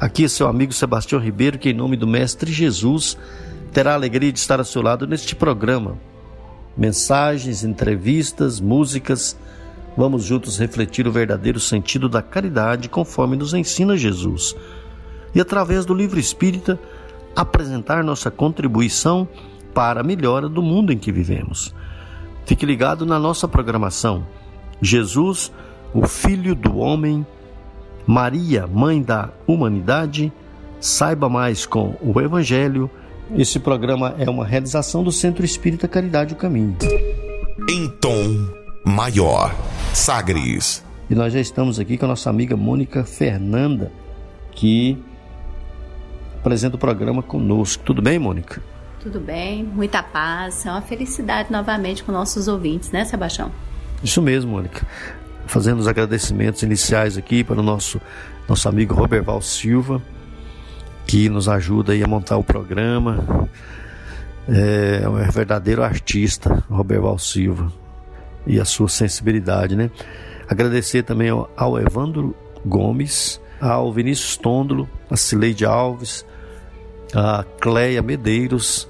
Aqui é seu amigo Sebastião Ribeiro, que em nome do Mestre Jesus terá a alegria de estar ao seu lado neste programa. Mensagens, entrevistas, músicas, vamos juntos refletir o verdadeiro sentido da caridade conforme nos ensina Jesus. E através do livro espírita, apresentar nossa contribuição para a melhora do mundo em que vivemos. Fique ligado na nossa programação. Jesus, o Filho do Homem, Maria, Mãe da Humanidade, saiba mais com o Evangelho. Esse programa é uma realização do Centro Espírita Caridade o Caminho. Em tom maior, Sagres. E nós já estamos aqui com a nossa amiga Mônica Fernanda, que apresenta o programa conosco. Tudo bem, Mônica? Tudo bem, muita paz, é uma felicidade novamente com nossos ouvintes, né, Sebastião? Isso mesmo, Mônica fazendo os agradecimentos iniciais aqui para o nosso, nosso amigo Roberval Silva, que nos ajuda a montar o programa. É, é um verdadeiro artista, Roberval Silva, e a sua sensibilidade, né? Agradecer também ao, ao Evandro Gomes, ao Vinícius Tôndolo, a Cileide Alves, a Cleia Medeiros,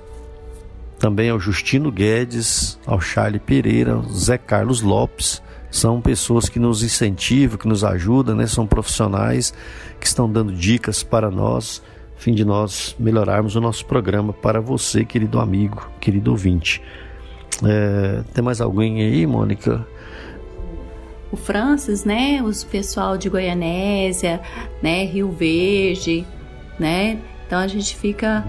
também ao Justino Guedes, ao Charlie Pereira, ao Zé Carlos Lopes, são pessoas que nos incentivam, que nos ajudam, né? são profissionais que estão dando dicas para nós, a fim de nós melhorarmos o nosso programa para você, querido amigo, querido ouvinte. É, tem mais alguém aí, Mônica? O Francis, né? Os pessoal de Goianésia, né? Rio Verde, né? Então a gente fica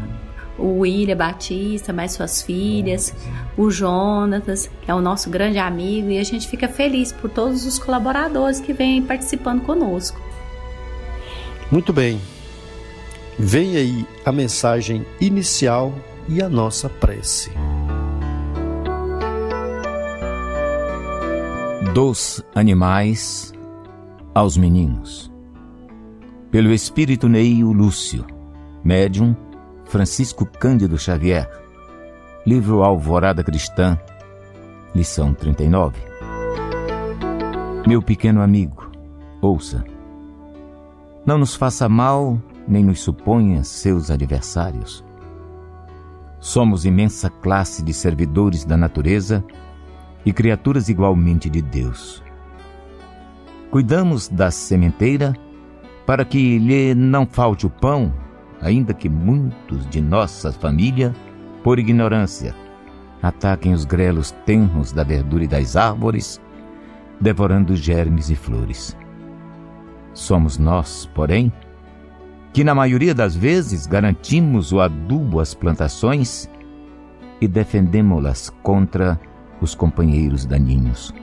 o William Batista, mais suas filhas, o Jonatas, que é o nosso grande amigo, e a gente fica feliz por todos os colaboradores que vêm participando conosco. Muito bem. Vem aí a mensagem inicial e a nossa prece. Dos animais aos meninos. Pelo espírito Neio Lúcio, médium Francisco Cândido Xavier. Livro Alvorada Cristã, lição 39. Meu pequeno amigo, ouça. Não nos faça mal, nem nos suponha seus adversários. Somos imensa classe de servidores da natureza e criaturas igualmente de Deus. Cuidamos da sementeira para que lhe não falte o pão ainda que muitos de nossa família, por ignorância, ataquem os grelos tenros da verdura e das árvores, devorando germes e flores. Somos nós, porém, que na maioria das vezes garantimos o adubo às plantações e defendemos-las contra os companheiros daninhos.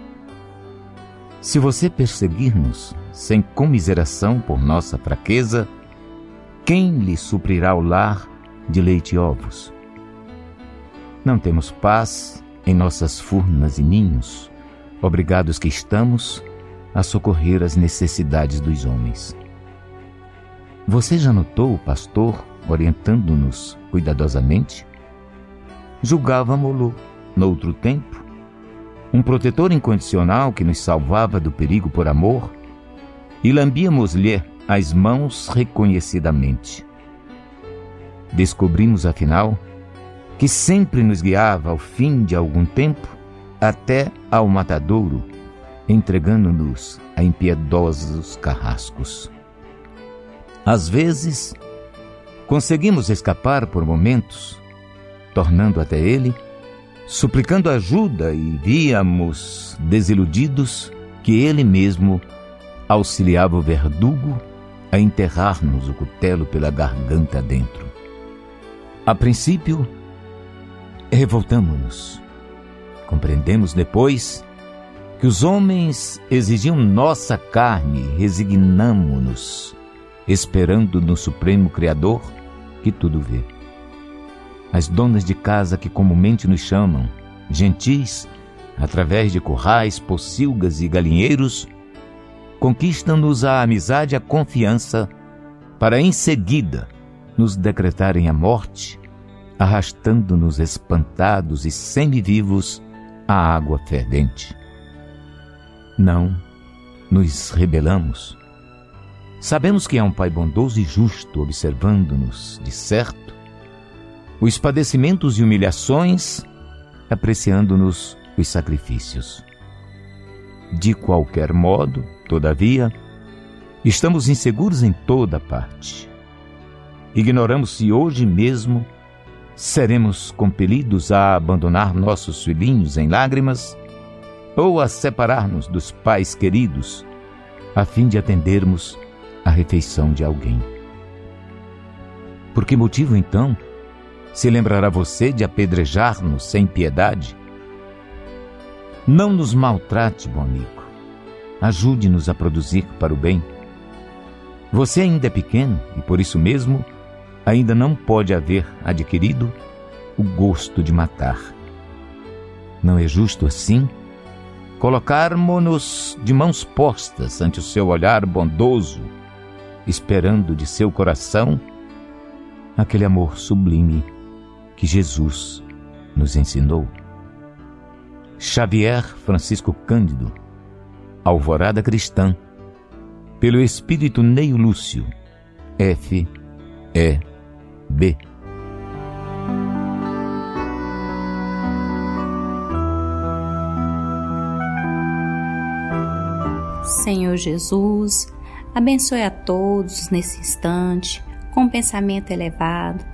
Se você perseguir-nos sem comiseração por nossa fraqueza, quem lhe suprirá o lar de leite e ovos? Não temos paz em nossas furnas e ninhos, obrigados que estamos a socorrer as necessidades dos homens. Você já notou o pastor orientando-nos cuidadosamente? Julgávamo-lo, noutro tempo, um protetor incondicional que nos salvava do perigo por amor, e lambíamos-lhe as mãos reconhecidamente. Descobrimos, afinal, que sempre nos guiava ao fim de algum tempo até ao matadouro, entregando-nos a impiedosos carrascos. Às vezes, conseguimos escapar por momentos, tornando até ele, suplicando ajuda e víamos, desiludidos, que ele mesmo auxiliava o verdugo a enterrar-nos o cutelo pela garganta dentro. A princípio, revoltamos-nos. Compreendemos depois que os homens exigiam nossa carne resignamo-nos, esperando no Supremo Criador que tudo vê. As donas de casa que comumente nos chamam, gentis, através de currais, pocilgas e galinheiros, conquistam-nos a amizade e a confiança para em seguida nos decretarem a morte, arrastando-nos espantados e semivivos à água fervente. Não nos rebelamos. Sabemos que há um Pai bondoso e justo observando-nos de certo, os padecimentos e humilhações, apreciando-nos os sacrifícios. De qualquer modo, todavia, estamos inseguros em toda parte. Ignoramos se hoje mesmo seremos compelidos a abandonar nossos filhinhos em lágrimas ou a separar-nos dos pais queridos a fim de atendermos a refeição de alguém. Por que motivo então se lembrará você de apedrejar-nos sem piedade? Não nos maltrate, bom amigo. Ajude-nos a produzir para o bem. Você ainda é pequeno e por isso mesmo ainda não pode haver adquirido o gosto de matar. Não é justo assim colocarmos-nos de mãos postas ante o seu olhar bondoso, esperando de seu coração aquele amor sublime que Jesus nos ensinou. Xavier Francisco Cândido, Alvorada Cristã, pelo Espírito Neio Lúcio, F. E. B. Senhor Jesus, abençoe a todos nesse instante, com pensamento elevado,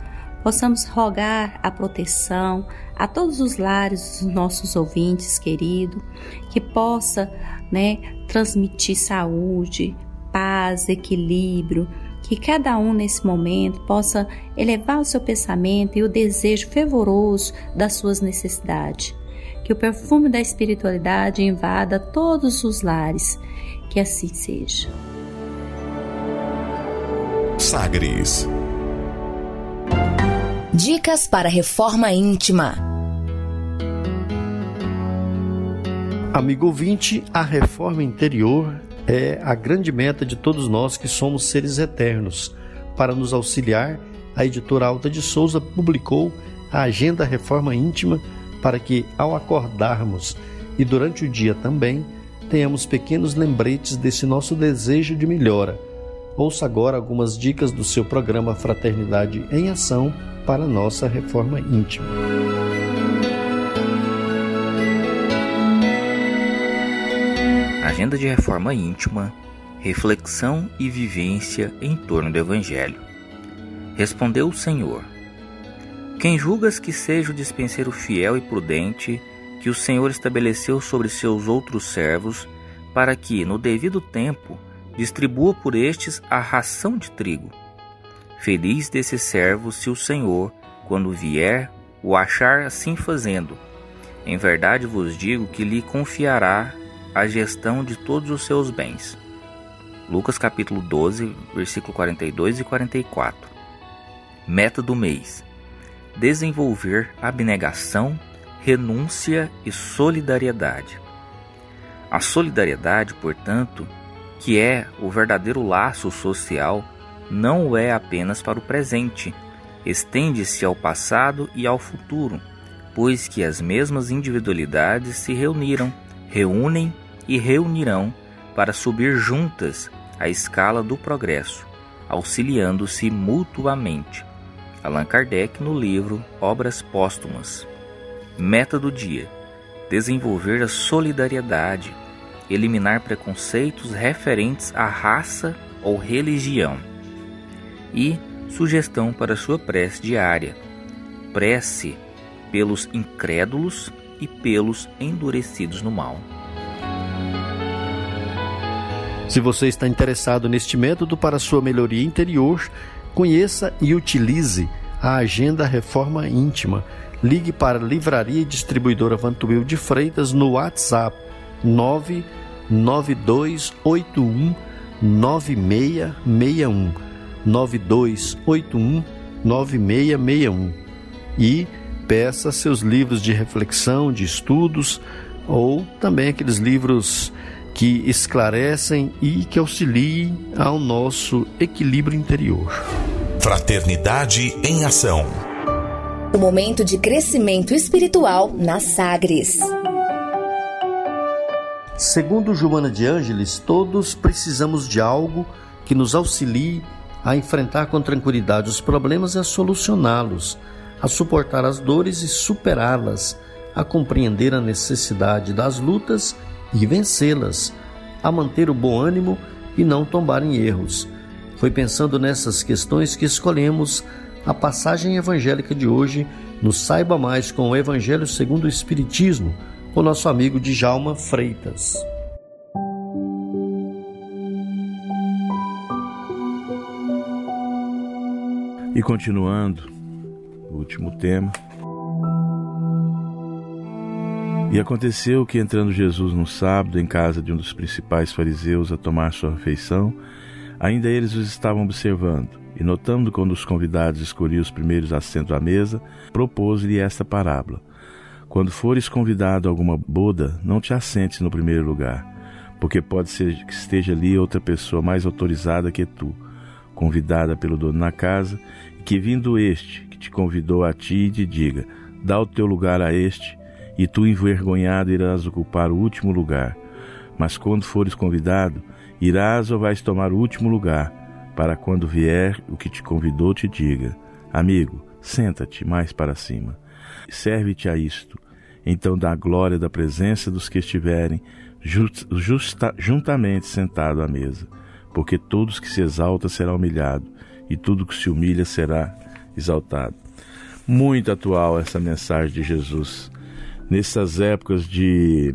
possamos rogar a proteção a todos os lares dos nossos ouvintes queridos, que possa, né, transmitir saúde, paz, equilíbrio, que cada um nesse momento possa elevar o seu pensamento e o desejo fervoroso das suas necessidades. Que o perfume da espiritualidade invada todos os lares. Que assim seja. Sagres. Dicas para reforma íntima. Amigo ouvinte, a reforma interior é a grande meta de todos nós que somos seres eternos. Para nos auxiliar, a editora Alta de Souza publicou a Agenda Reforma Íntima para que, ao acordarmos e durante o dia também, tenhamos pequenos lembretes desse nosso desejo de melhora. Ouça agora algumas dicas do seu programa Fraternidade em Ação para nossa reforma íntima. Agenda de Reforma Íntima, Reflexão e Vivência em torno do Evangelho. Respondeu o Senhor: Quem julgas que seja o dispenseiro fiel e prudente que o Senhor estabeleceu sobre seus outros servos, para que, no devido tempo, distribua por estes a ração de trigo? Feliz desse servo se o Senhor, quando vier, o achar assim fazendo. Em verdade vos digo que lhe confiará a gestão de todos os seus bens. Lucas capítulo 12, versículo 42 e 44. Meta do mês: desenvolver abnegação, renúncia e solidariedade. A solidariedade, portanto, que é o verdadeiro laço social, não é apenas para o presente, estende-se ao passado e ao futuro, pois que as mesmas individualidades se reuniram, reúnem e reunirão para subir juntas a escala do progresso, auxiliando-se mutuamente. Allan Kardec no livro Obras Póstumas. Meta do dia: desenvolver a solidariedade, eliminar preconceitos referentes à raça ou religião. E sugestão para sua prece diária: prece pelos incrédulos e pelos endurecidos no mal. Se você está interessado neste método para sua melhoria interior, conheça e utilize a Agenda Reforma Íntima. Ligue para Livraria e Distribuidora Vantuil de Freitas no WhatsApp 99281 9661 9281 9661 e peça seus livros de reflexão, de estudos ou também aqueles livros que esclarecem e que auxiliem ao nosso equilíbrio interior. Fraternidade em Ação. O momento de crescimento espiritual na Sagres. Segundo Joana de Ângeles, todos precisamos de algo que nos auxilie a enfrentar com tranquilidade os problemas e a solucioná-los, a suportar as dores e superá-las, a compreender a necessidade das lutas e vencê-las, a manter o bom ânimo e não tombar em erros. Foi pensando nessas questões que escolhemos a passagem evangélica de hoje no Saiba Mais com o Evangelho segundo o Espiritismo, com nosso amigo Djalma Freitas. E continuando, o último tema. E aconteceu que, entrando Jesus num sábado em casa de um dos principais fariseus a tomar sua refeição, ainda eles os estavam observando. E notando quando os convidados escolhiam os primeiros assentos à mesa, propôs-lhe esta parábola: Quando fores convidado a alguma boda, não te assentes no primeiro lugar, porque pode ser que esteja ali outra pessoa mais autorizada que tu convidada pelo dono na casa, e que vindo este, que te convidou a ti, te diga: dá o teu lugar a este, e tu envergonhado irás ocupar o último lugar. Mas quando fores convidado, irás ou vais tomar o último lugar, para quando vier o que te convidou te diga: Amigo, senta-te mais para cima. Serve-te a isto. Então dá glória da presença dos que estiverem justa, juntamente sentado à mesa porque todos que se exalta será humilhado, e tudo que se humilha será exaltado. Muito atual essa mensagem de Jesus. Nessas épocas de,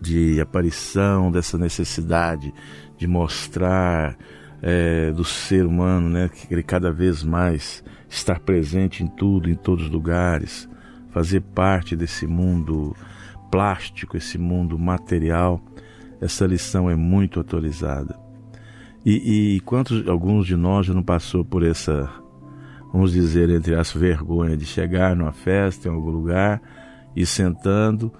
de aparição, dessa necessidade de mostrar é, do ser humano, né, que ele cada vez mais estar presente em tudo, em todos os lugares, fazer parte desse mundo plástico, esse mundo material, essa lição é muito atualizada. E, e quantos, alguns de nós já não passou por essa, vamos dizer, entre as vergonha de chegar numa festa em algum lugar e sentando,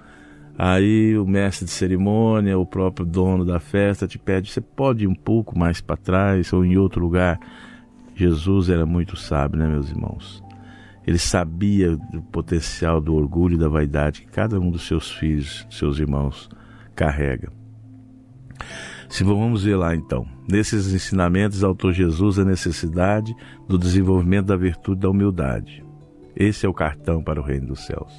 aí o mestre de cerimônia, o próprio dono da festa te pede, você pode ir um pouco mais para trás ou em outro lugar. Jesus era muito sábio, né, meus irmãos? Ele sabia do potencial do orgulho e da vaidade que cada um dos seus filhos, seus irmãos, carrega. Se vamos ver lá então, nesses ensinamentos, autor Jesus a necessidade do desenvolvimento da virtude da humildade. Esse é o cartão para o reino dos céus.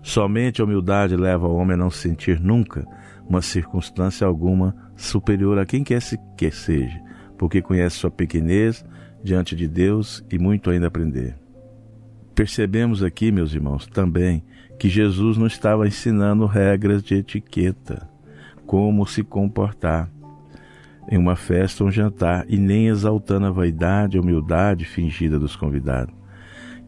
Somente a humildade leva o homem a não sentir nunca uma circunstância alguma superior a quem quer que seja, porque conhece sua pequenez diante de Deus e muito ainda aprender. Percebemos aqui, meus irmãos, também que Jesus não estava ensinando regras de etiqueta como se comportar em uma festa ou um jantar e nem exaltando a vaidade e humildade fingida dos convidados.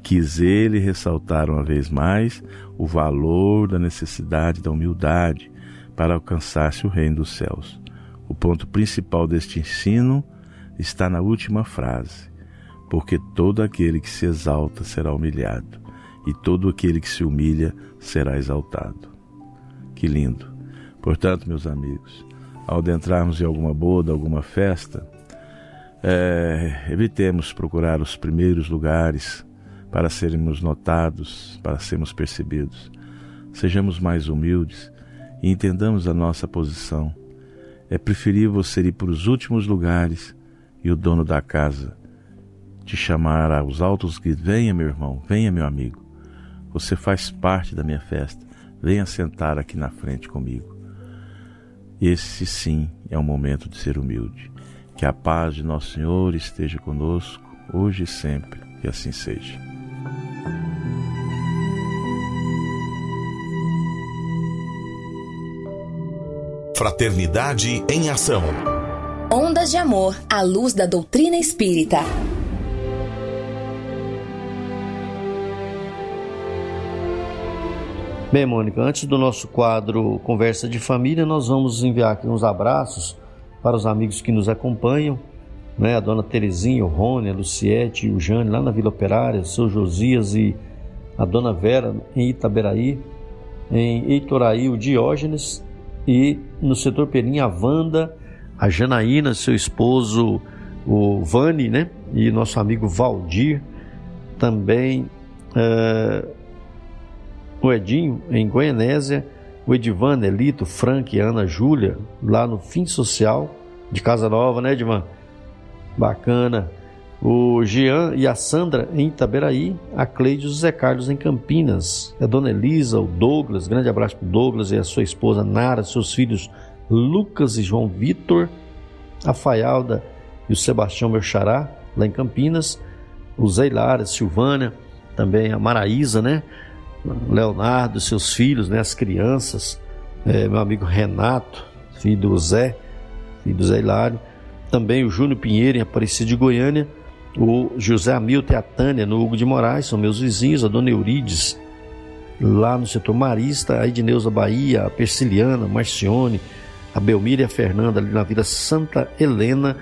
Quis ele ressaltar uma vez mais o valor da necessidade da humildade para alcançar-se o reino dos céus. O ponto principal deste ensino está na última frase: porque todo aquele que se exalta será humilhado, e todo aquele que se humilha será exaltado. Que lindo! Portanto, meus amigos, ao adentrarmos em alguma boda, alguma festa, é, evitemos procurar os primeiros lugares para sermos notados, para sermos percebidos. Sejamos mais humildes e entendamos a nossa posição. É preferível você ir para os últimos lugares e o dono da casa te chamar aos altos que venha, meu irmão, venha, meu amigo. Você faz parte da minha festa. Venha sentar aqui na frente comigo. Esse sim é o momento de ser humilde. Que a paz de Nosso Senhor esteja conosco, hoje e sempre, que assim seja. Fraternidade em Ação. Ondas de Amor à luz da doutrina espírita. Bem, Mônica, antes do nosso quadro Conversa de Família, nós vamos enviar aqui uns abraços para os amigos que nos acompanham né? a dona Terezinha, o Rony, a Luciete o Jane lá na Vila Operária, o seu Josias e a dona Vera em Itaberaí, em Eitoraí, o Diógenes e no setor Perim a Wanda, a Janaína, seu esposo o Vani, né? E nosso amigo Valdir, também uh, o Edinho em Goianésia, o Edivan, Elito, Frank Ana Júlia, lá no Fim Social de Casa Nova, né, Edivan? Bacana. O Jean e a Sandra em Itaberaí, a Cleide e o Zé Carlos em Campinas, a Dona Elisa, o Douglas, grande abraço para o Douglas e a sua esposa Nara, seus filhos Lucas e João Vitor, a Faialda e o Sebastião Merchará, lá em Campinas, o Zé Lara, Silvânia, também a Maraísa, né? Leonardo, seus filhos, né, as crianças, é, meu amigo Renato, filho do Zé, filho do Zé Hilário, também o Júnior Pinheiro em Aparecida de Goiânia, o José Hamilton e a Tânia no Hugo de Moraes, são meus vizinhos, a Dona Eurides, lá no setor Marista, a Edneuza Bahia, a Persiliana, a Marcione, a Belmira e a Fernanda ali na Vila Santa Helena,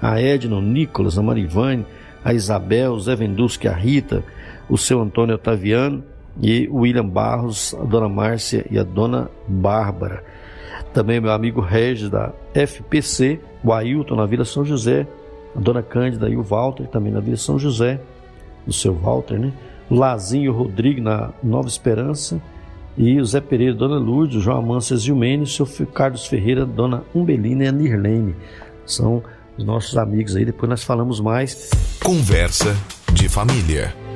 a Edna, o Nicolas, a Marivane, a Isabel, o Zé Vendusque, a Rita, o seu Antônio Otaviano, e o William Barros, a dona Márcia e a dona Bárbara. Também meu amigo Regis da FPC, o Ailton na Vila São José, a dona Cândida e o Walter também na Vila São José, o seu Walter, né? Lazinho Rodrigo na Nova Esperança e o Zé Pereira, Dona Lourdes, João Amância Zilmene, o seu Carlos Ferreira, Dona Umbelina e a Nirlene. São os nossos amigos aí, depois nós falamos mais. Conversa de família.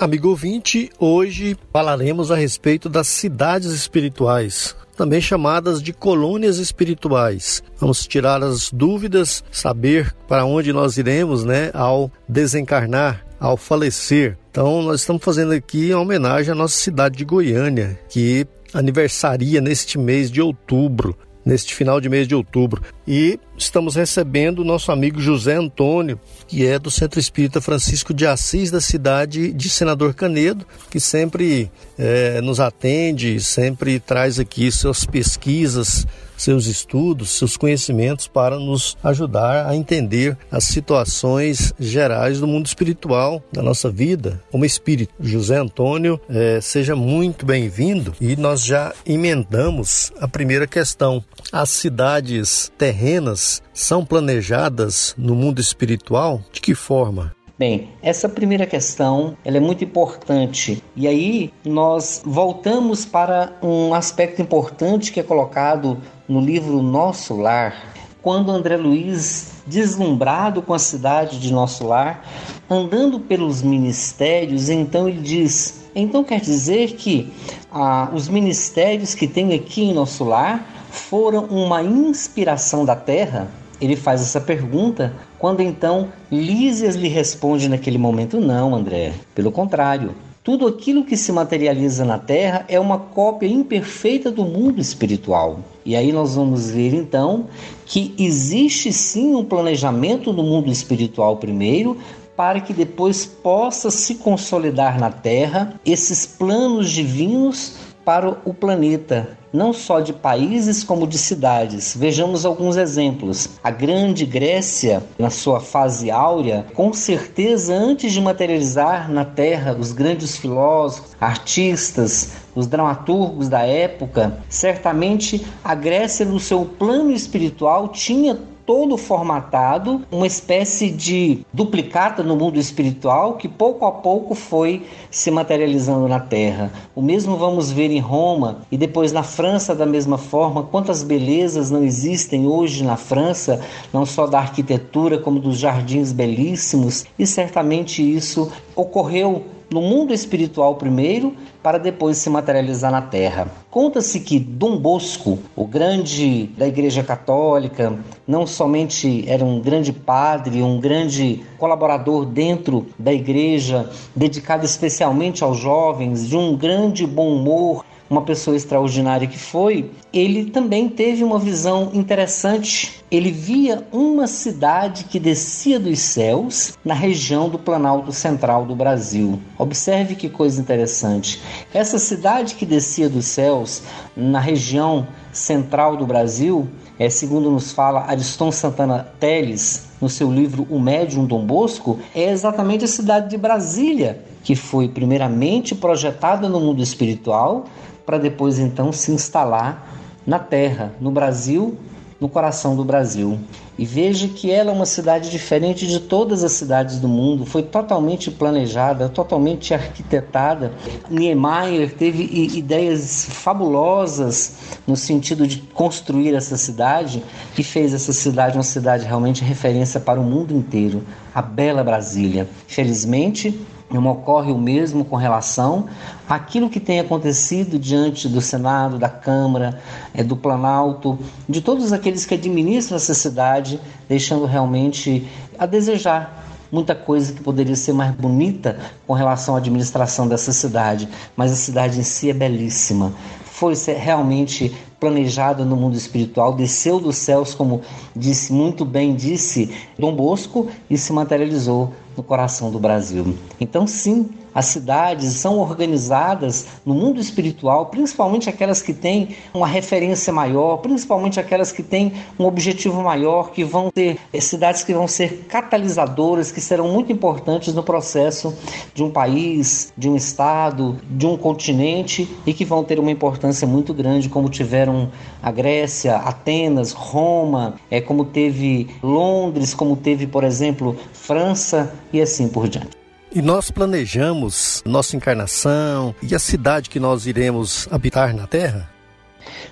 Amigo ouvinte, hoje falaremos a respeito das cidades espirituais, também chamadas de colônias espirituais. Vamos tirar as dúvidas, saber para onde nós iremos, né, ao desencarnar, ao falecer. Então, nós estamos fazendo aqui uma homenagem à nossa cidade de Goiânia, que aniversaria neste mês de outubro neste final de mês de outubro. E estamos recebendo o nosso amigo José Antônio, que é do Centro Espírita Francisco de Assis, da cidade de Senador Canedo, que sempre é, nos atende, sempre traz aqui suas pesquisas seus estudos, seus conhecimentos para nos ajudar a entender as situações gerais do mundo espiritual da nossa vida como espírito. José Antônio, é, seja muito bem-vindo e nós já emendamos a primeira questão. As cidades terrenas são planejadas no mundo espiritual? De que forma? Bem, essa primeira questão ela é muito importante e aí nós voltamos para um aspecto importante que é colocado no livro Nosso Lar, quando André Luiz, deslumbrado com a cidade de Nosso Lar, andando pelos ministérios, então ele diz: então quer dizer que ah, os ministérios que tem aqui em Nosso Lar foram uma inspiração da terra? Ele faz essa pergunta quando então Lísias lhe responde naquele momento: Não, André, pelo contrário. Tudo aquilo que se materializa na Terra é uma cópia imperfeita do mundo espiritual. E aí nós vamos ver então que existe sim um planejamento no mundo espiritual primeiro, para que depois possa se consolidar na Terra esses planos divinos para o planeta, não só de países como de cidades. Vejamos alguns exemplos. A Grande Grécia, na sua fase áurea, com certeza antes de materializar na Terra os grandes filósofos, artistas, os dramaturgos da época, certamente a Grécia, no seu plano espiritual, tinha todo formatado, uma espécie de duplicata no mundo espiritual que pouco a pouco foi se materializando na Terra. O mesmo vamos ver em Roma e depois na França da mesma forma. Quantas belezas não existem hoje na França, não só da arquitetura como dos jardins belíssimos, e certamente isso ocorreu no mundo espiritual primeiro, para depois se materializar na terra. Conta-se que Dom Bosco, o grande da Igreja Católica, não somente era um grande padre, um grande colaborador dentro da igreja, dedicado especialmente aos jovens, de um grande bom humor, uma pessoa extraordinária que foi, ele também teve uma visão interessante. Ele via uma cidade que descia dos céus na região do Planalto Central do Brasil. Observe que coisa interessante. Essa cidade que descia dos céus na região central do Brasil é, segundo nos fala Ariston Santana Teles no seu livro O Médium Dom Bosco, é exatamente a cidade de Brasília, que foi primeiramente projetada no mundo espiritual para depois então se instalar na terra, no Brasil, no coração do Brasil. E veja que ela é uma cidade diferente de todas as cidades do mundo, foi totalmente planejada, totalmente arquitetada. Niemeyer teve ideias fabulosas no sentido de construir essa cidade e fez essa cidade uma cidade realmente referência para o mundo inteiro, a bela Brasília. Felizmente, não ocorre o mesmo com relação àquilo que tem acontecido diante do Senado, da Câmara, é, do Planalto, de todos aqueles que administram essa cidade, deixando realmente a desejar muita coisa que poderia ser mais bonita com relação à administração dessa cidade, mas a cidade em si é belíssima. Foi realmente planejada no mundo espiritual, desceu dos céus, como disse muito bem disse Dom Bosco, e se materializou no coração do Brasil. Então, sim, as cidades são organizadas no mundo espiritual, principalmente aquelas que têm uma referência maior, principalmente aquelas que têm um objetivo maior, que vão ter eh, cidades que vão ser catalisadoras, que serão muito importantes no processo de um país, de um estado, de um continente e que vão ter uma importância muito grande, como tiveram a Grécia, Atenas, Roma, é como teve Londres, como teve, por exemplo, França e assim por diante. E nós planejamos nossa encarnação e a cidade que nós iremos habitar na Terra?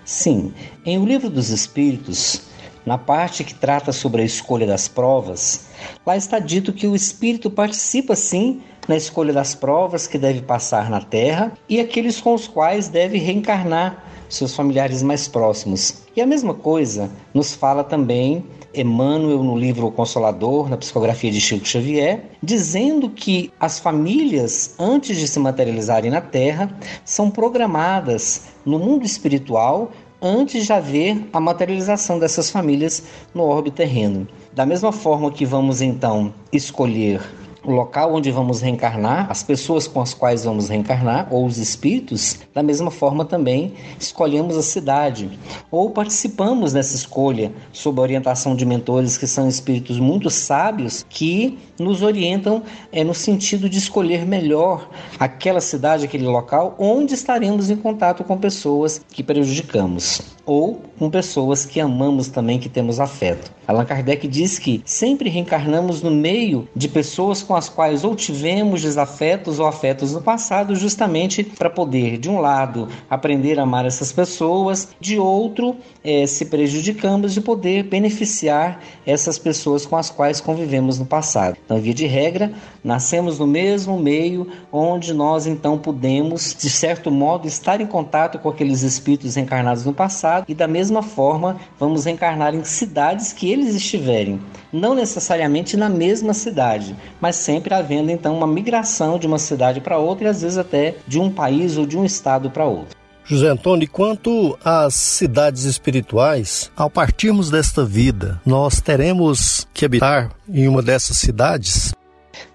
Sim, em O Livro dos Espíritos, na parte que trata sobre a escolha das provas, lá está dito que o espírito participa sim na escolha das provas que deve passar na Terra e aqueles com os quais deve reencarnar seus familiares mais próximos. E a mesma coisa nos fala também Emmanuel no livro O Consolador, na psicografia de Chico Xavier, dizendo que as famílias, antes de se materializarem na Terra, são programadas no mundo espiritual antes de haver a materialização dessas famílias no orbe terreno. Da mesma forma que vamos então escolher o local onde vamos reencarnar, as pessoas com as quais vamos reencarnar, ou os espíritos, da mesma forma também escolhemos a cidade, ou participamos dessa escolha sob a orientação de mentores que são espíritos muito sábios que nos orientam é, no sentido de escolher melhor aquela cidade, aquele local onde estaremos em contato com pessoas que prejudicamos ou com pessoas que amamos também, que temos afeto. Allan Kardec diz que sempre reencarnamos no meio de pessoas com as quais ou tivemos desafetos ou afetos no passado, justamente para poder, de um lado, aprender a amar essas pessoas, de outro, é, se prejudicamos de poder beneficiar essas pessoas com as quais convivemos no passado. Então, via de regra, nascemos no mesmo meio onde nós então podemos, de certo modo, estar em contato com aqueles espíritos encarnados no passado e da mesma forma vamos reencarnar em cidades que eles estiverem, não necessariamente na mesma cidade, mas sempre havendo então uma migração de uma cidade para outra e às vezes até de um país ou de um estado para outro. José Antônio, quanto às cidades espirituais, ao partirmos desta vida, nós teremos que habitar em uma dessas cidades?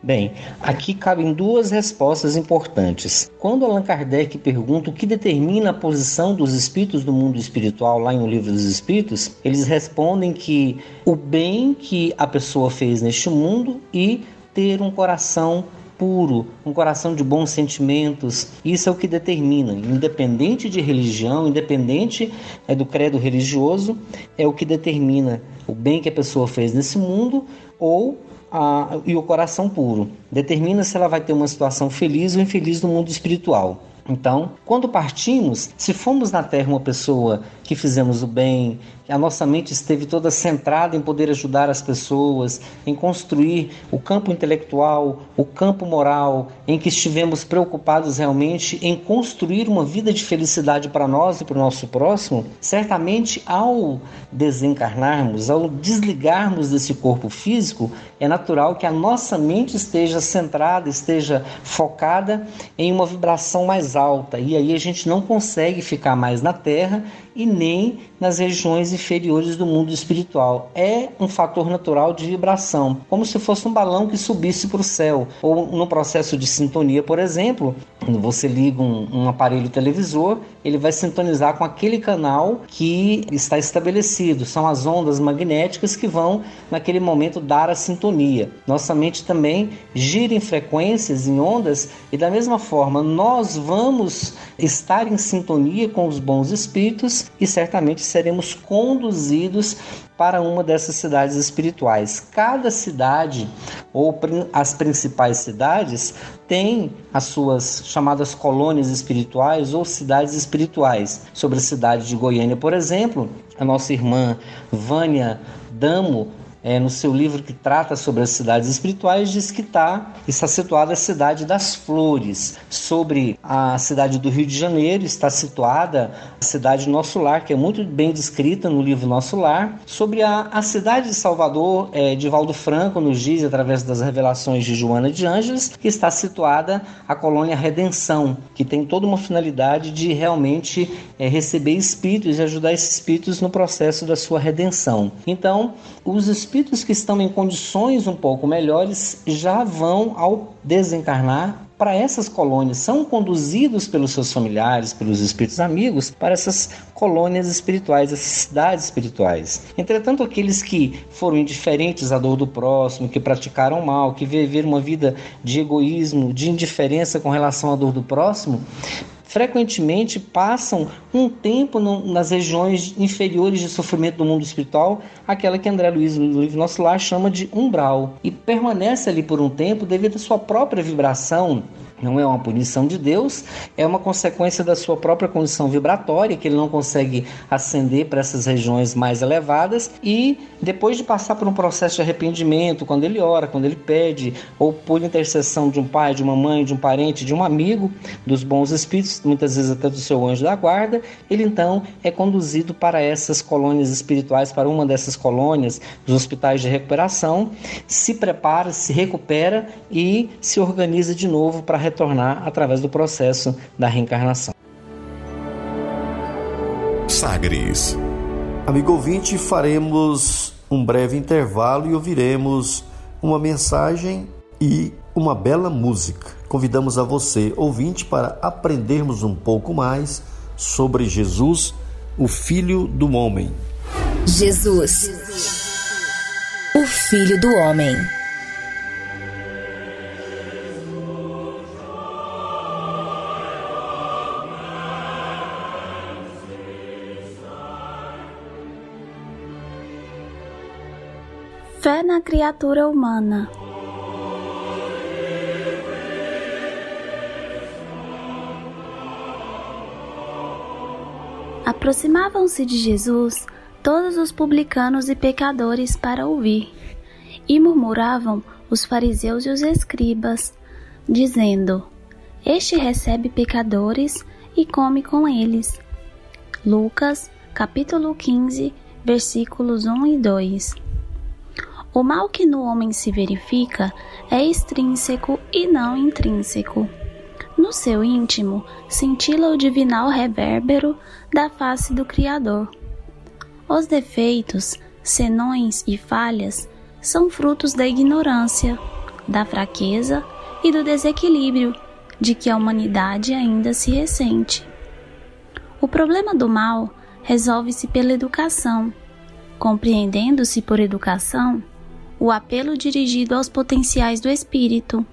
Bem, aqui cabem duas respostas importantes. Quando Allan Kardec pergunta o que determina a posição dos espíritos do mundo espiritual lá em O Livro dos Espíritos, eles respondem que o bem que a pessoa fez neste mundo e ter um coração puro, um coração de bons sentimentos. Isso é o que determina, independente de religião, independente é, do credo religioso, é o que determina o bem que a pessoa fez nesse mundo ou a, e o coração puro. Determina se ela vai ter uma situação feliz ou infeliz no mundo espiritual. Então, quando partimos, se fomos na Terra uma pessoa que fizemos o bem, a nossa mente esteve toda centrada em poder ajudar as pessoas, em construir o campo intelectual, o campo moral, em que estivemos preocupados realmente em construir uma vida de felicidade para nós e para o nosso próximo, certamente ao desencarnarmos, ao desligarmos desse corpo físico, é natural que a nossa mente esteja centrada, esteja focada em uma vibração mais alta, e aí a gente não consegue ficar mais na terra e nem nas regiões inferiores do mundo espiritual. É um fator natural de vibração, como se fosse um balão que subisse para o céu. Ou no processo de sintonia, por exemplo, quando você liga um, um aparelho televisor, ele vai sintonizar com aquele canal que está estabelecido. São as ondas magnéticas que vão, naquele momento, dar a sintonia. Nossa mente também gira em frequências, em ondas, e da mesma forma, nós vamos estar em sintonia com os bons espíritos e certamente seremos conduzidos para uma dessas cidades espirituais. Cada cidade ou as principais cidades têm as suas chamadas colônias espirituais ou cidades espirituais. Sobre a cidade de Goiânia, por exemplo, a nossa irmã Vânia Damo é, no seu livro que trata sobre as cidades espirituais, diz que tá, está situada a cidade das flores. Sobre a cidade do Rio de Janeiro, está situada a cidade Nosso Lar, que é muito bem descrita no livro Nosso Lar. Sobre a, a cidade de Salvador, é, de Valdo Franco, nos diz, através das revelações de Joana de Ângeles, que está situada a colônia Redenção, que tem toda uma finalidade de realmente é, receber espíritos e ajudar esses espíritos no processo da sua redenção. Então, os espíritos espíritos que estão em condições um pouco melhores já vão, ao desencarnar, para essas colônias, são conduzidos pelos seus familiares, pelos espíritos amigos, para essas colônias espirituais, essas cidades espirituais. Entretanto, aqueles que foram indiferentes à dor do próximo, que praticaram mal, que viveram uma vida de egoísmo, de indiferença com relação à dor do próximo, frequentemente passam um tempo no, nas regiões inferiores de sofrimento do mundo espiritual, aquela que André Luiz, no livro Nosso Lar, chama de umbral, e permanece ali por um tempo devido à sua própria vibração não é uma punição de Deus, é uma consequência da sua própria condição vibratória, que ele não consegue ascender para essas regiões mais elevadas. E depois de passar por um processo de arrependimento, quando ele ora, quando ele pede, ou por intercessão de um pai, de uma mãe, de um parente, de um amigo, dos bons espíritos, muitas vezes até do seu anjo da guarda, ele então é conduzido para essas colônias espirituais, para uma dessas colônias, dos hospitais de recuperação, se prepara, se recupera e se organiza de novo para retornar através do processo da reencarnação. Sagres. Amigo ouvinte, faremos um breve intervalo e ouviremos uma mensagem e uma bela música. Convidamos a você, ouvinte, para aprendermos um pouco mais sobre Jesus, o Filho do Homem. Jesus, o Filho do Homem. Fé na criatura humana. Aproximavam-se de Jesus todos os publicanos e pecadores para ouvir, e murmuravam os fariseus e os escribas, dizendo: Este recebe pecadores e come com eles. Lucas, capítulo 15, versículos 1 e 2. O mal que no homem se verifica é extrínseco e não intrínseco. No seu íntimo, cintila o divinal revérbero da face do Criador. Os defeitos, senões e falhas são frutos da ignorância, da fraqueza e do desequilíbrio de que a humanidade ainda se ressente. O problema do mal resolve-se pela educação. Compreendendo-se por educação, o apelo dirigido aos potenciais do espírito.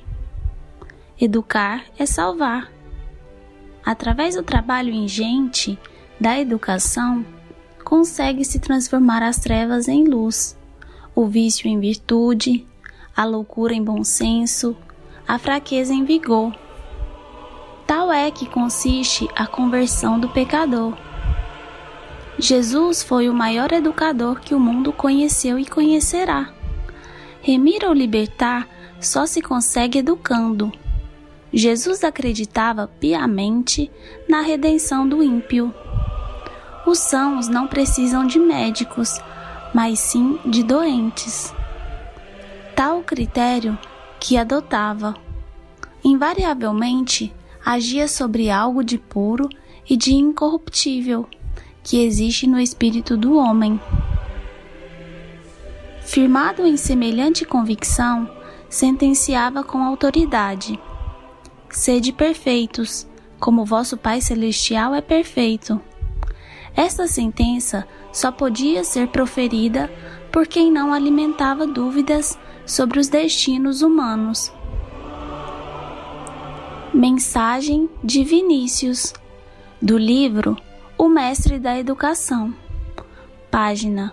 Educar é salvar. Através do trabalho ingente da educação, consegue-se transformar as trevas em luz, o vício em virtude, a loucura em bom senso, a fraqueza em vigor. Tal é que consiste a conversão do pecador. Jesus foi o maior educador que o mundo conheceu e conhecerá. Remir ou libertar só se consegue educando. Jesus acreditava piamente na redenção do ímpio. Os sãos não precisam de médicos, mas sim de doentes. Tal critério que adotava. Invariavelmente agia sobre algo de puro e de incorruptível, que existe no espírito do homem. Firmado em semelhante convicção, sentenciava com autoridade: Sede perfeitos, como vosso Pai Celestial é perfeito. Esta sentença só podia ser proferida por quem não alimentava dúvidas sobre os destinos humanos. Mensagem de Vinícius, do livro O Mestre da Educação, página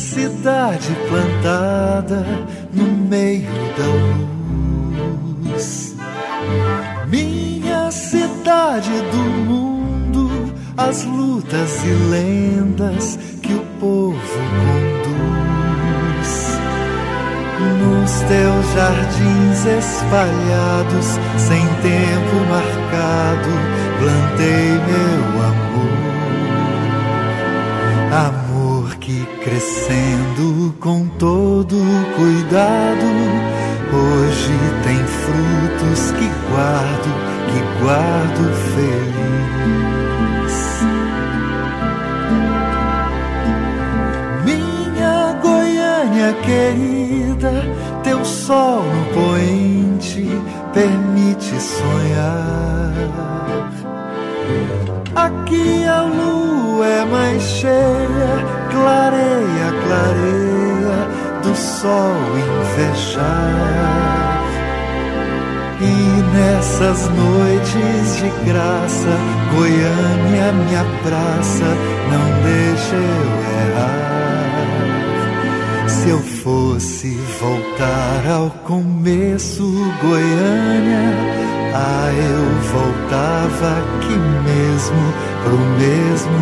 cidade plantada no meio da luz. Minha cidade do mundo, as lutas e lendas que o povo conduz. Nos teus jardins espalhados, sem tempo marcado, plantei meu amor crescendo com todo cuidado, hoje tem frutos que guardo, que guardo feliz. Minha Goiânia querida, teu sol no poente permite sonhar. Aqui a luz é mais cheia, clareia, clareia do sol fechar. E nessas noites de graça, Goiânia, minha praça, não deixa eu errar. Se eu fosse voltar ao começo, Goiânia, ah, eu voltava aqui mesmo pro mesmo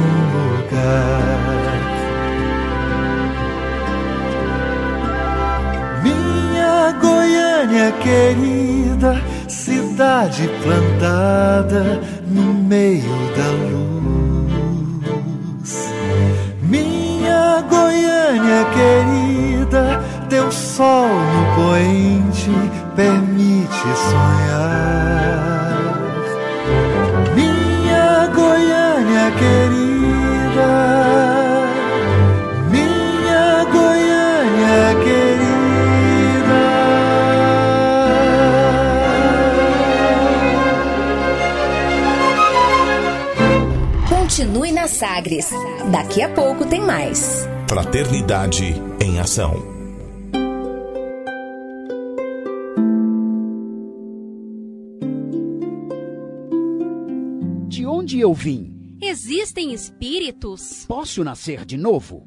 lugar. Goiânia querida, cidade plantada no meio da luz. Minha Goiânia querida, teu sol no poente permite sonhar. Goiânia querida, Sagres. Daqui a pouco tem mais. Fraternidade em ação. eu vim? Existem espíritos? Posso nascer de novo?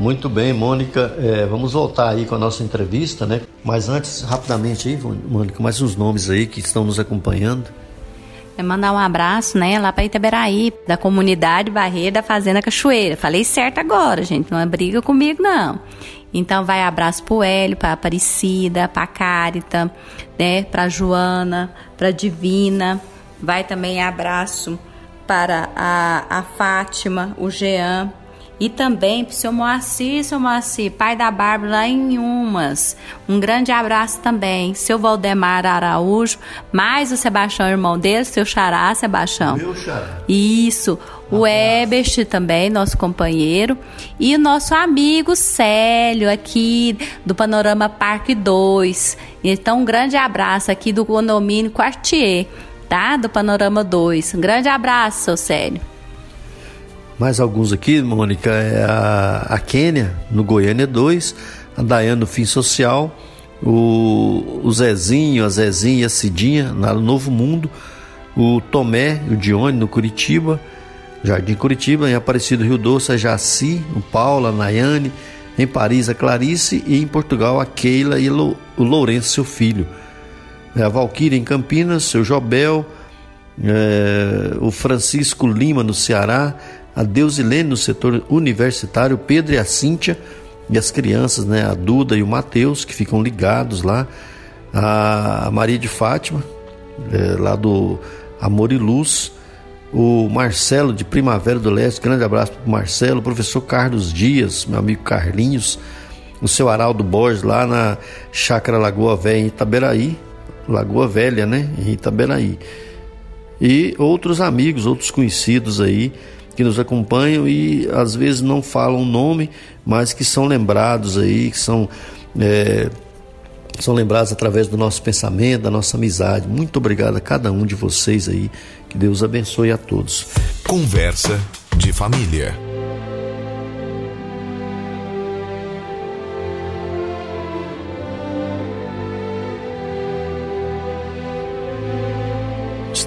Muito bem, Mônica. É, vamos voltar aí com a nossa entrevista, né? Mas antes, rapidamente aí, Mônica, mais uns nomes aí que estão nos acompanhando. É mandar um abraço, né, lá para Itaberaí, da comunidade Barreira da Fazenda Cachoeira. Falei certo agora, gente, não é briga comigo, não. Então vai abraço pro Hélio, pra Aparecida, pra Cárita, né, pra Joana, pra Divina. Vai também abraço para a, a Fátima, o Jean, E também para o seu Moacir, seu Moacir, pai da Bárbara lá em Umas. Um grande abraço também. Seu Valdemar Araújo, mais o Sebastião, irmão dele, seu Xará, Sebastião. Meu xará. Isso. O Ebert também, nosso companheiro. E o nosso amigo Célio, aqui do Panorama Parque 2. Então, um grande abraço aqui do condomínio Quartier, tá? Do Panorama 2. Um grande abraço, seu Célio. Mais alguns aqui, Mônica, é a, a Quênia, no Goiânia 2, a Dayane no Fim Social, o, o Zezinho, a Zezinha e a Cidinha, no Novo Mundo, o Tomé o Dione, no Curitiba, Jardim Curitiba, em Aparecido Rio Doce, a Jaci, o Paula, a Nayane, em Paris, a Clarice e em Portugal, a Keila e o Lourenço, seu filho. É, a Valquíria em Campinas, seu Jobel, é, o Francisco Lima no Ceará, a Deusilene no setor universitário, Pedro e a Cíntia e as crianças, né, a Duda e o Mateus, que ficam ligados lá, a Maria de Fátima, é, lá do Amor e Luz, o Marcelo de Primavera do Leste, grande abraço para o Marcelo, professor Carlos Dias, meu amigo Carlinhos, o seu Araldo Borges lá na Chácara Lagoa Velha em Itaberaí, Lagoa Velha, né, em Itaberaí. E outros amigos, outros conhecidos aí que nos acompanham e às vezes não falam o nome, mas que são lembrados aí, que são é, são lembrados através do nosso pensamento, da nossa amizade. Muito obrigado a cada um de vocês aí. Que Deus abençoe a todos. Conversa de família.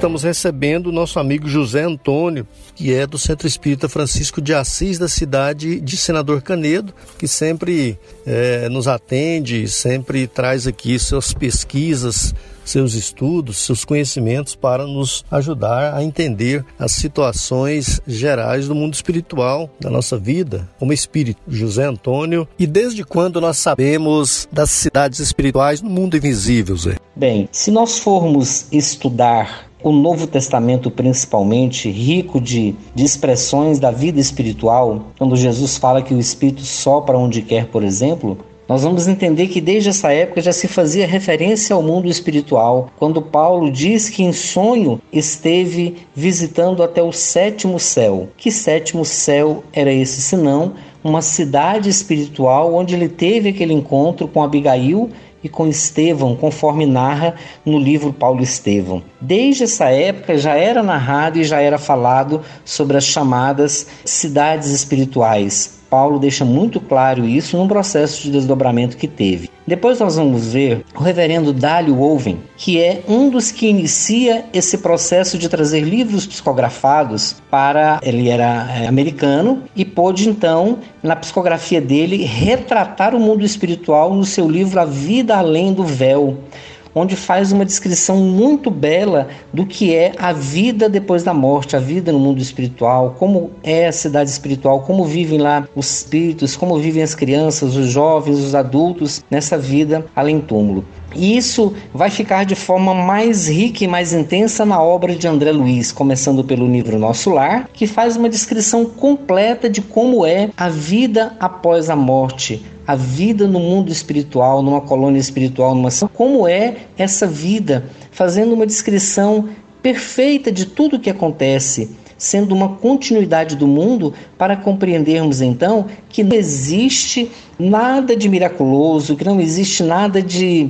Estamos recebendo o nosso amigo José Antônio, que é do Centro Espírita Francisco de Assis, da cidade de Senador Canedo, que sempre é, nos atende, sempre traz aqui suas pesquisas, seus estudos, seus conhecimentos para nos ajudar a entender as situações gerais do mundo espiritual, da nossa vida, como espírito. José Antônio, e desde quando nós sabemos das cidades espirituais no mundo invisível, Zé? Bem, se nós formos estudar o Novo Testamento, principalmente, rico de, de expressões da vida espiritual, quando Jesus fala que o Espírito sopra onde quer, por exemplo, nós vamos entender que desde essa época já se fazia referência ao mundo espiritual, quando Paulo diz que em sonho esteve visitando até o sétimo céu. Que sétimo céu era esse, senão uma cidade espiritual onde ele teve aquele encontro com Abigail e com Estevão, conforme narra no livro Paulo Estevão. Desde essa época já era narrado e já era falado sobre as chamadas cidades espirituais. Paulo deixa muito claro isso num processo de desdobramento que teve. Depois nós vamos ver o reverendo Dálio Owen, que é um dos que inicia esse processo de trazer livros psicografados para. Ele era é, americano e pôde então, na psicografia dele, retratar o mundo espiritual no seu livro A Vida Além do Véu onde faz uma descrição muito bela do que é a vida depois da morte, a vida no mundo espiritual, como é a cidade espiritual, como vivem lá os espíritos, como vivem as crianças, os jovens, os adultos nessa vida além túmulo. E isso vai ficar de forma mais rica e mais intensa na obra de André Luiz, começando pelo livro Nosso Lar, que faz uma descrição completa de como é a vida após a morte, a vida no mundo espiritual, numa colônia espiritual, numa como é essa vida, fazendo uma descrição perfeita de tudo o que acontece, sendo uma continuidade do mundo para compreendermos então que não existe nada de miraculoso, que não existe nada de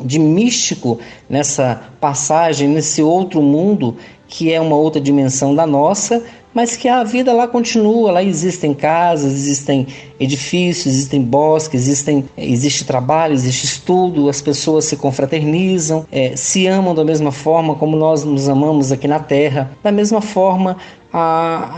de místico nessa passagem, nesse outro mundo que é uma outra dimensão da nossa, mas que a vida lá continua, lá existem casas, existem edifícios, existem bosques, existem, existe trabalho, existe estudo, as pessoas se confraternizam, é, se amam da mesma forma como nós nos amamos aqui na Terra, da mesma forma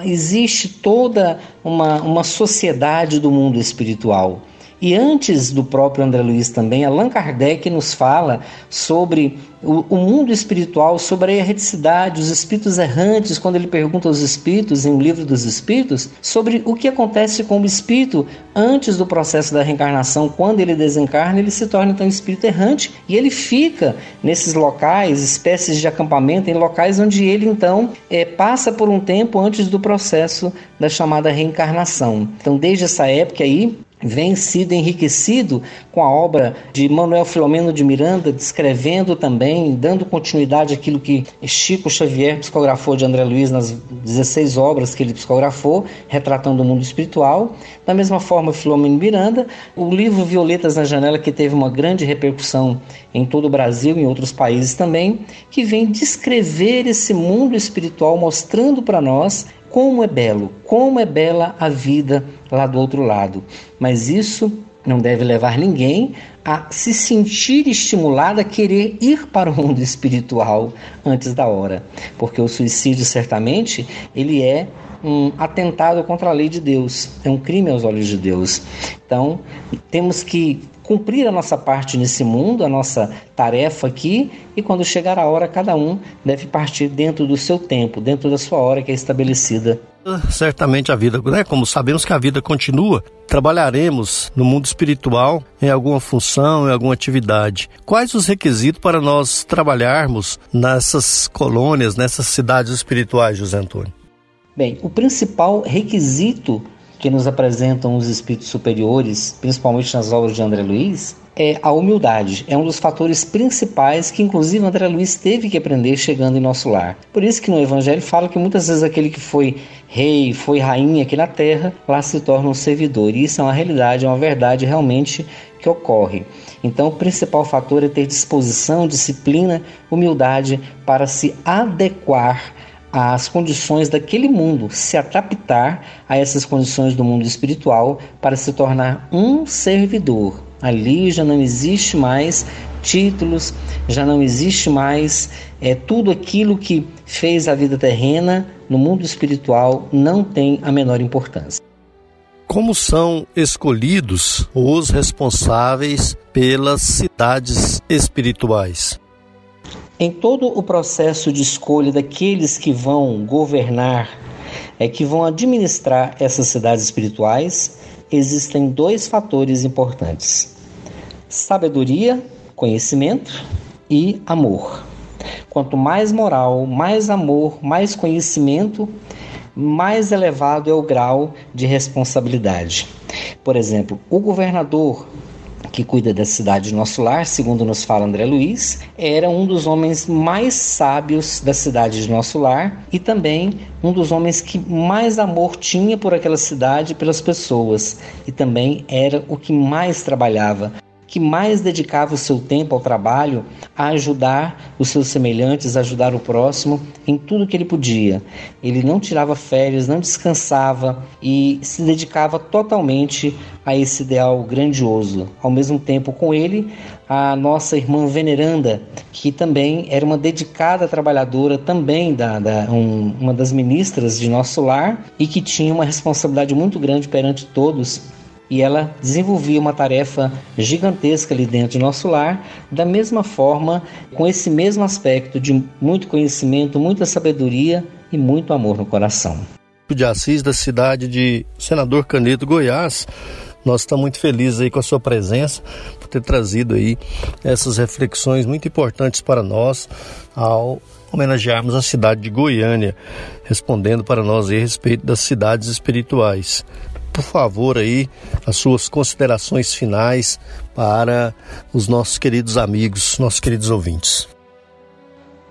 existe toda uma, uma sociedade do mundo espiritual. E antes do próprio André Luiz também, Allan Kardec nos fala sobre o, o, mundo espiritual, sobre a erreticidade, os espíritos errantes, quando ele pergunta aos espíritos, em O Livro dos Espíritos, sobre o que acontece com o espírito antes do processo da reencarnação. Quando ele desencarna, ele se torna então espírito errante e ele fica nesses locais, espécies de acampamento, em locais onde ele então é, passa por um tempo antes do processo da chamada reencarnação. Então, desde essa época aí, vem sido enriquecido com a obra de Manuel Filomeno de Miranda, descrevendo também, dando continuidade àquilo que Chico Xavier psicografou de André Luiz nas 16 obras que ele psicografou, retratando o mundo espiritual. Da mesma forma, Filomeno Miranda, o livro Violetas na Janela, que teve uma grande repercussão em todo o Brasil e em outros países também, que vem descrever esse mundo espiritual, mostrando para nós como é belo, como é bela a vida lá do outro lado. Mas isso não deve levar ninguém a se sentir estimulado a querer ir para o mundo espiritual antes da hora, porque o suicídio certamente ele é um atentado contra a lei de Deus, é um crime aos olhos de Deus. Então, temos que cumprir a nossa parte nesse mundo, a nossa tarefa aqui, e quando chegar a hora, cada um deve partir dentro do seu tempo, dentro da sua hora que é estabelecida. Certamente a vida, né? Como sabemos que a vida continua, trabalharemos no mundo espiritual em alguma função, em alguma atividade. Quais os requisitos para nós trabalharmos nessas colônias, nessas cidades espirituais, José Antônio? Bem, o principal requisito que nos apresentam os espíritos superiores, principalmente nas obras de André Luiz, é a humildade. É um dos fatores principais que, inclusive, André Luiz teve que aprender chegando em nosso lar. Por isso que no Evangelho fala que muitas vezes aquele que foi rei, foi rainha aqui na terra, lá se torna um servidor. E isso é uma realidade, é uma verdade realmente que ocorre. Então, o principal fator é ter disposição, disciplina, humildade para se adequar às condições daquele mundo, se adaptar a essas condições do mundo espiritual para se tornar um servidor. Ali já não existe mais títulos, já não existe mais é, tudo aquilo que fez a vida terrena no mundo espiritual não tem a menor importância. Como são escolhidos os responsáveis pelas cidades espirituais? Em todo o processo de escolha daqueles que vão governar, é que vão administrar essas cidades espirituais, existem dois fatores importantes: sabedoria, conhecimento e amor. Quanto mais moral, mais amor, mais conhecimento, mais elevado é o grau de responsabilidade. Por exemplo, o governador que cuida da cidade de nosso lar, segundo nos fala André Luiz, era um dos homens mais sábios da cidade de nosso lar e também um dos homens que mais amor tinha por aquela cidade e pelas pessoas, e também era o que mais trabalhava que mais dedicava o seu tempo ao trabalho a ajudar os seus semelhantes, a ajudar o próximo em tudo que ele podia. Ele não tirava férias, não descansava e se dedicava totalmente a esse ideal grandioso. Ao mesmo tempo, com ele, a nossa irmã veneranda, que também era uma dedicada trabalhadora, também da, da um, uma das ministras de nosso lar e que tinha uma responsabilidade muito grande perante todos e ela desenvolvia uma tarefa gigantesca ali dentro de nosso lar, da mesma forma, com esse mesmo aspecto de muito conhecimento, muita sabedoria e muito amor no coração. De Assis, da cidade de Senador Canedo, Goiás, nós estamos muito felizes aí com a sua presença, por ter trazido aí essas reflexões muito importantes para nós ao homenagearmos a cidade de Goiânia, respondendo para nós a respeito das cidades espirituais por favor, aí as suas considerações finais para os nossos queridos amigos, nossos queridos ouvintes.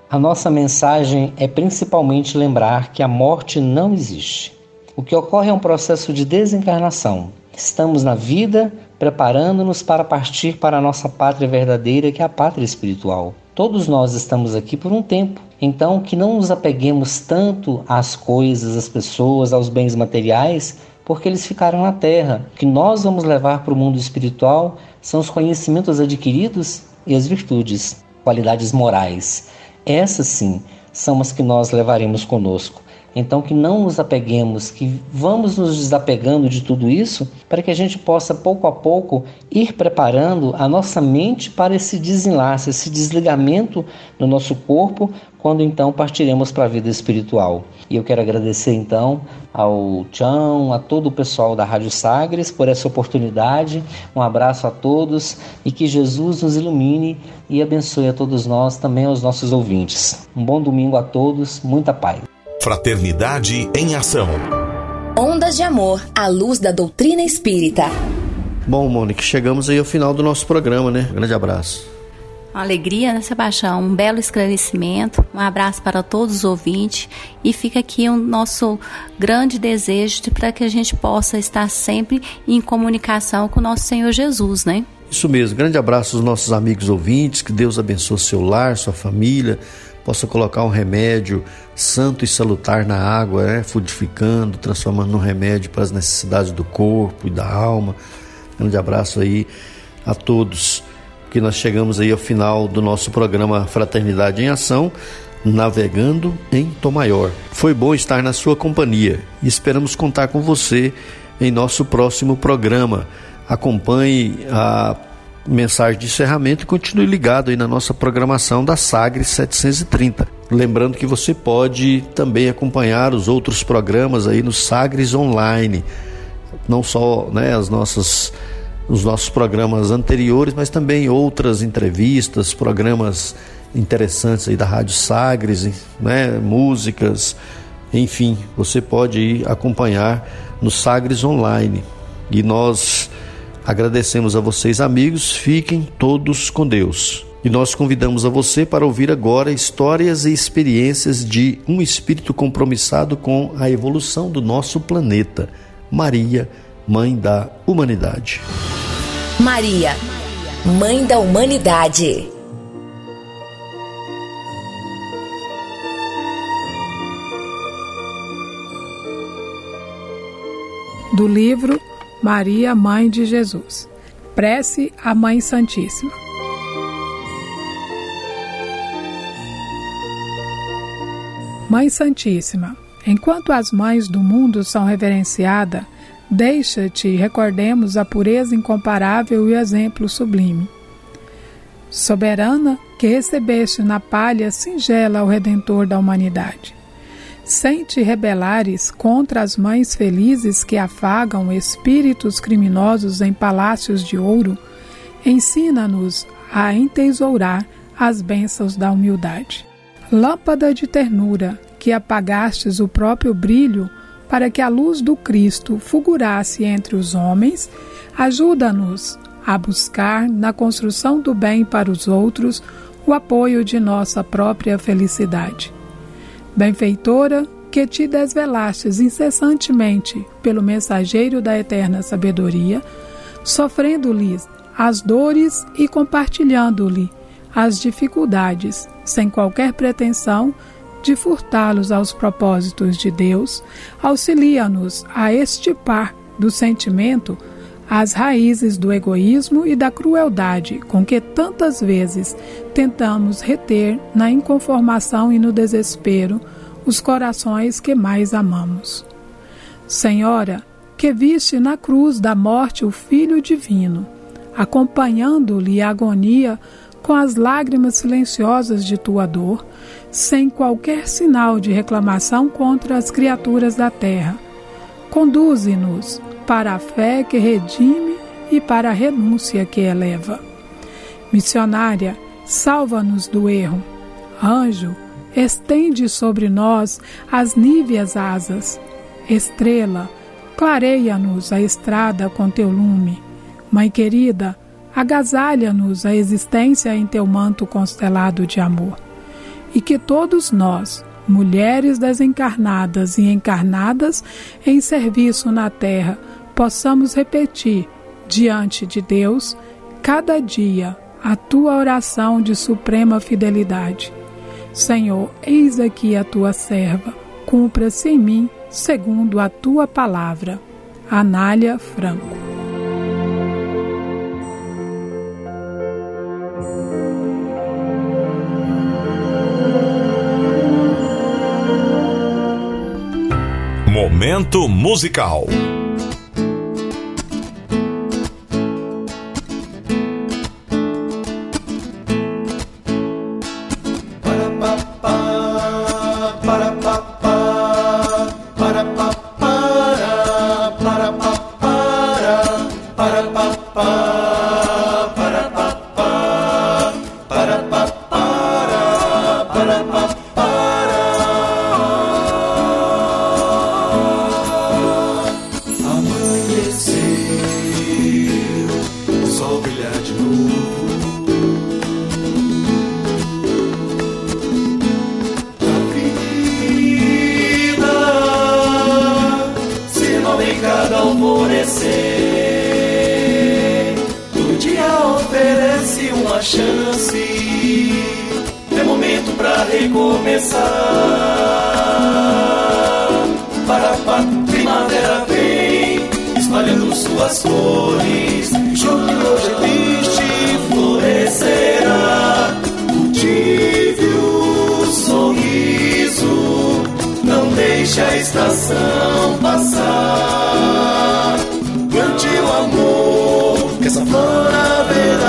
A nossa mensagem é principalmente lembrar que a morte não existe. O que ocorre é um processo de desencarnação. Estamos na vida preparando-nos para partir para a nossa pátria verdadeira, que é a pátria espiritual. Todos nós estamos aqui por um tempo, então que não nos apeguemos tanto às coisas, às pessoas, aos bens materiais, porque eles ficaram na terra. O que nós vamos levar para o mundo espiritual são os conhecimentos adquiridos e as virtudes, qualidades morais. Essas sim são as que nós levaremos conosco. Então, que não nos apeguemos, que vamos nos desapegando de tudo isso, para que a gente possa, pouco a pouco, ir preparando a nossa mente para esse desenlace, esse desligamento do nosso corpo, quando então partiremos para a vida espiritual. E eu quero agradecer então ao Tchão, a todo o pessoal da Rádio Sagres por essa oportunidade. Um abraço a todos e que Jesus nos ilumine e abençoe a todos nós, também aos nossos ouvintes. Um bom domingo a todos, muita paz. Fraternidade em Ação. Ondas de Amor à luz da doutrina espírita. Bom, Mônica, chegamos aí ao final do nosso programa, né? Grande abraço. Uma alegria, né, Sebastião? Um belo esclarecimento. Um abraço para todos os ouvintes. E fica aqui o nosso grande desejo de, para que a gente possa estar sempre em comunicação com o nosso Senhor Jesus, né? Isso mesmo. Grande abraço aos nossos amigos ouvintes. Que Deus abençoe seu lar, sua família. Possa colocar um remédio santo e salutar na água, né? Fudificando, transformando num remédio para as necessidades do corpo e da alma. Grande abraço aí a todos. Que nós chegamos aí ao final do nosso programa Fraternidade em Ação, navegando em Tomaior. Foi bom estar na sua companhia e esperamos contar com você em nosso próximo programa. Acompanhe a mensagem de encerramento e continue ligado aí na nossa programação da Sagres 730. Lembrando que você pode também acompanhar os outros programas aí no Sagres Online, não só né, as nossas os nossos programas anteriores, mas também outras entrevistas, programas interessantes aí da Rádio Sagres, né, músicas, enfim, você pode acompanhar no Sagres Online. E nós Agradecemos a vocês, amigos. Fiquem todos com Deus. E nós convidamos a você para ouvir agora histórias e experiências de um espírito compromissado com a evolução do nosso planeta. Maria, Mãe da Humanidade. Maria, Mãe da Humanidade. Do livro Maria, Mãe de Jesus. Prece à Mãe Santíssima. Mãe Santíssima, enquanto as mães do mundo são reverenciadas, deixa-te recordemos a pureza incomparável e o exemplo sublime. Soberana, que recebeste na palha singela o Redentor da humanidade sem te rebelares contra as mães felizes que afagam espíritos criminosos em palácios de ouro, ensina-nos a entesourar as bênçãos da humildade. Lâmpada de ternura, que apagastes o próprio brilho para que a luz do Cristo fulgurasse entre os homens, ajuda-nos a buscar na construção do bem para os outros o apoio de nossa própria felicidade. Benfeitora, que te desvelastes incessantemente pelo mensageiro da eterna sabedoria, sofrendo-lhes as dores e compartilhando-lhe as dificuldades, sem qualquer pretensão de furtá-los aos propósitos de Deus, auxilia-nos a estipar do sentimento as raízes do egoísmo e da crueldade com que tantas vezes tentamos reter na inconformação e no desespero os corações que mais amamos. Senhora, que viste na cruz da morte o Filho Divino, acompanhando-lhe a agonia com as lágrimas silenciosas de tua dor, sem qualquer sinal de reclamação contra as criaturas da terra. Conduze-nos para a fé que redime e para a renúncia que eleva. Missionária, salva-nos do erro. Anjo, estende sobre nós as níveas asas. Estrela, clareia-nos a estrada com teu lume. Mãe querida, agasalha-nos a existência em teu manto constelado de amor. E que todos nós, mulheres desencarnadas e encarnadas em serviço na terra, possamos repetir diante de Deus cada dia a tua oração de suprema fidelidade. Senhor, eis aqui a tua serva, cumpra-se em mim segundo a tua palavra. Anália Franco Momento musical. uma chance, é momento para recomeçar. Para a primavera vem, espalhando suas cores, Junho que hoje é triste florescerá. Cultive o sorriso, não deixe a estação passar. Plante o amor que essa flor a verdade.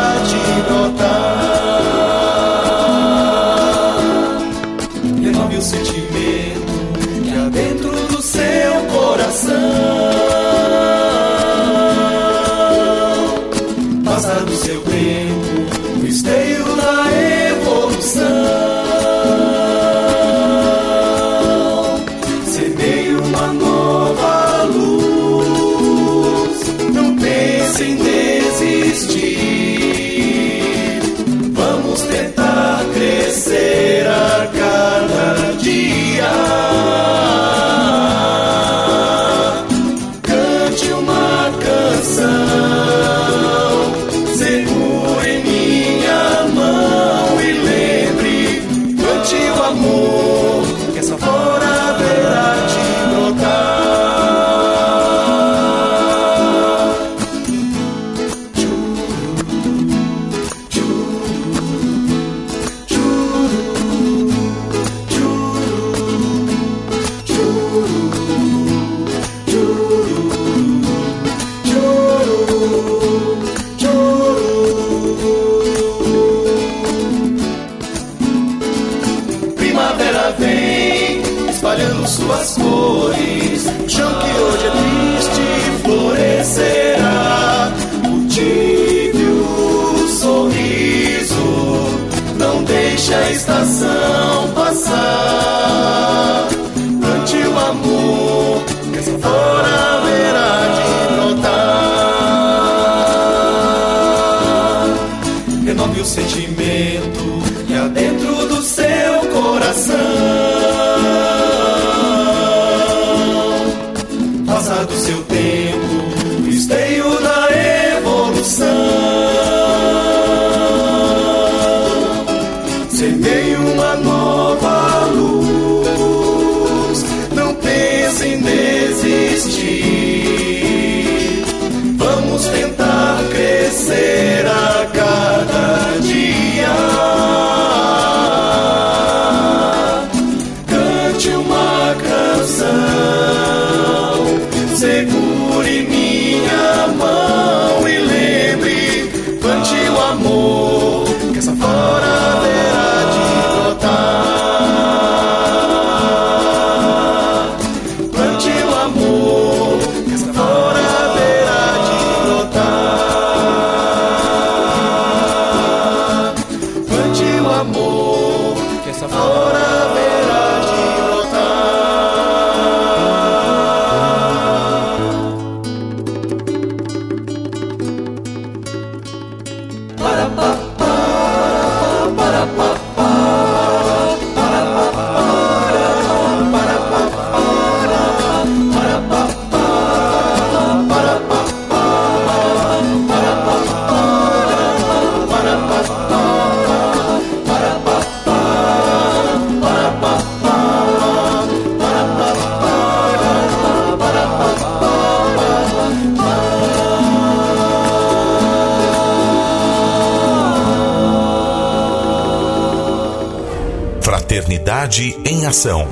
Em Ação.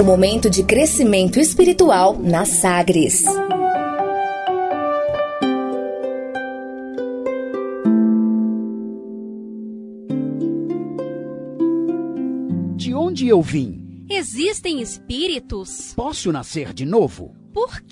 O momento de crescimento espiritual na Sagres. De onde eu vim? Existem espíritos? Posso nascer de novo?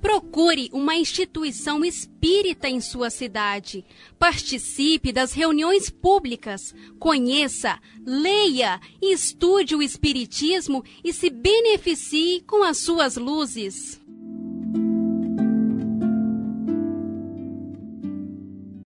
Procure uma instituição espírita em sua cidade. Participe das reuniões públicas. Conheça, leia e estude o Espiritismo e se beneficie com as suas luzes.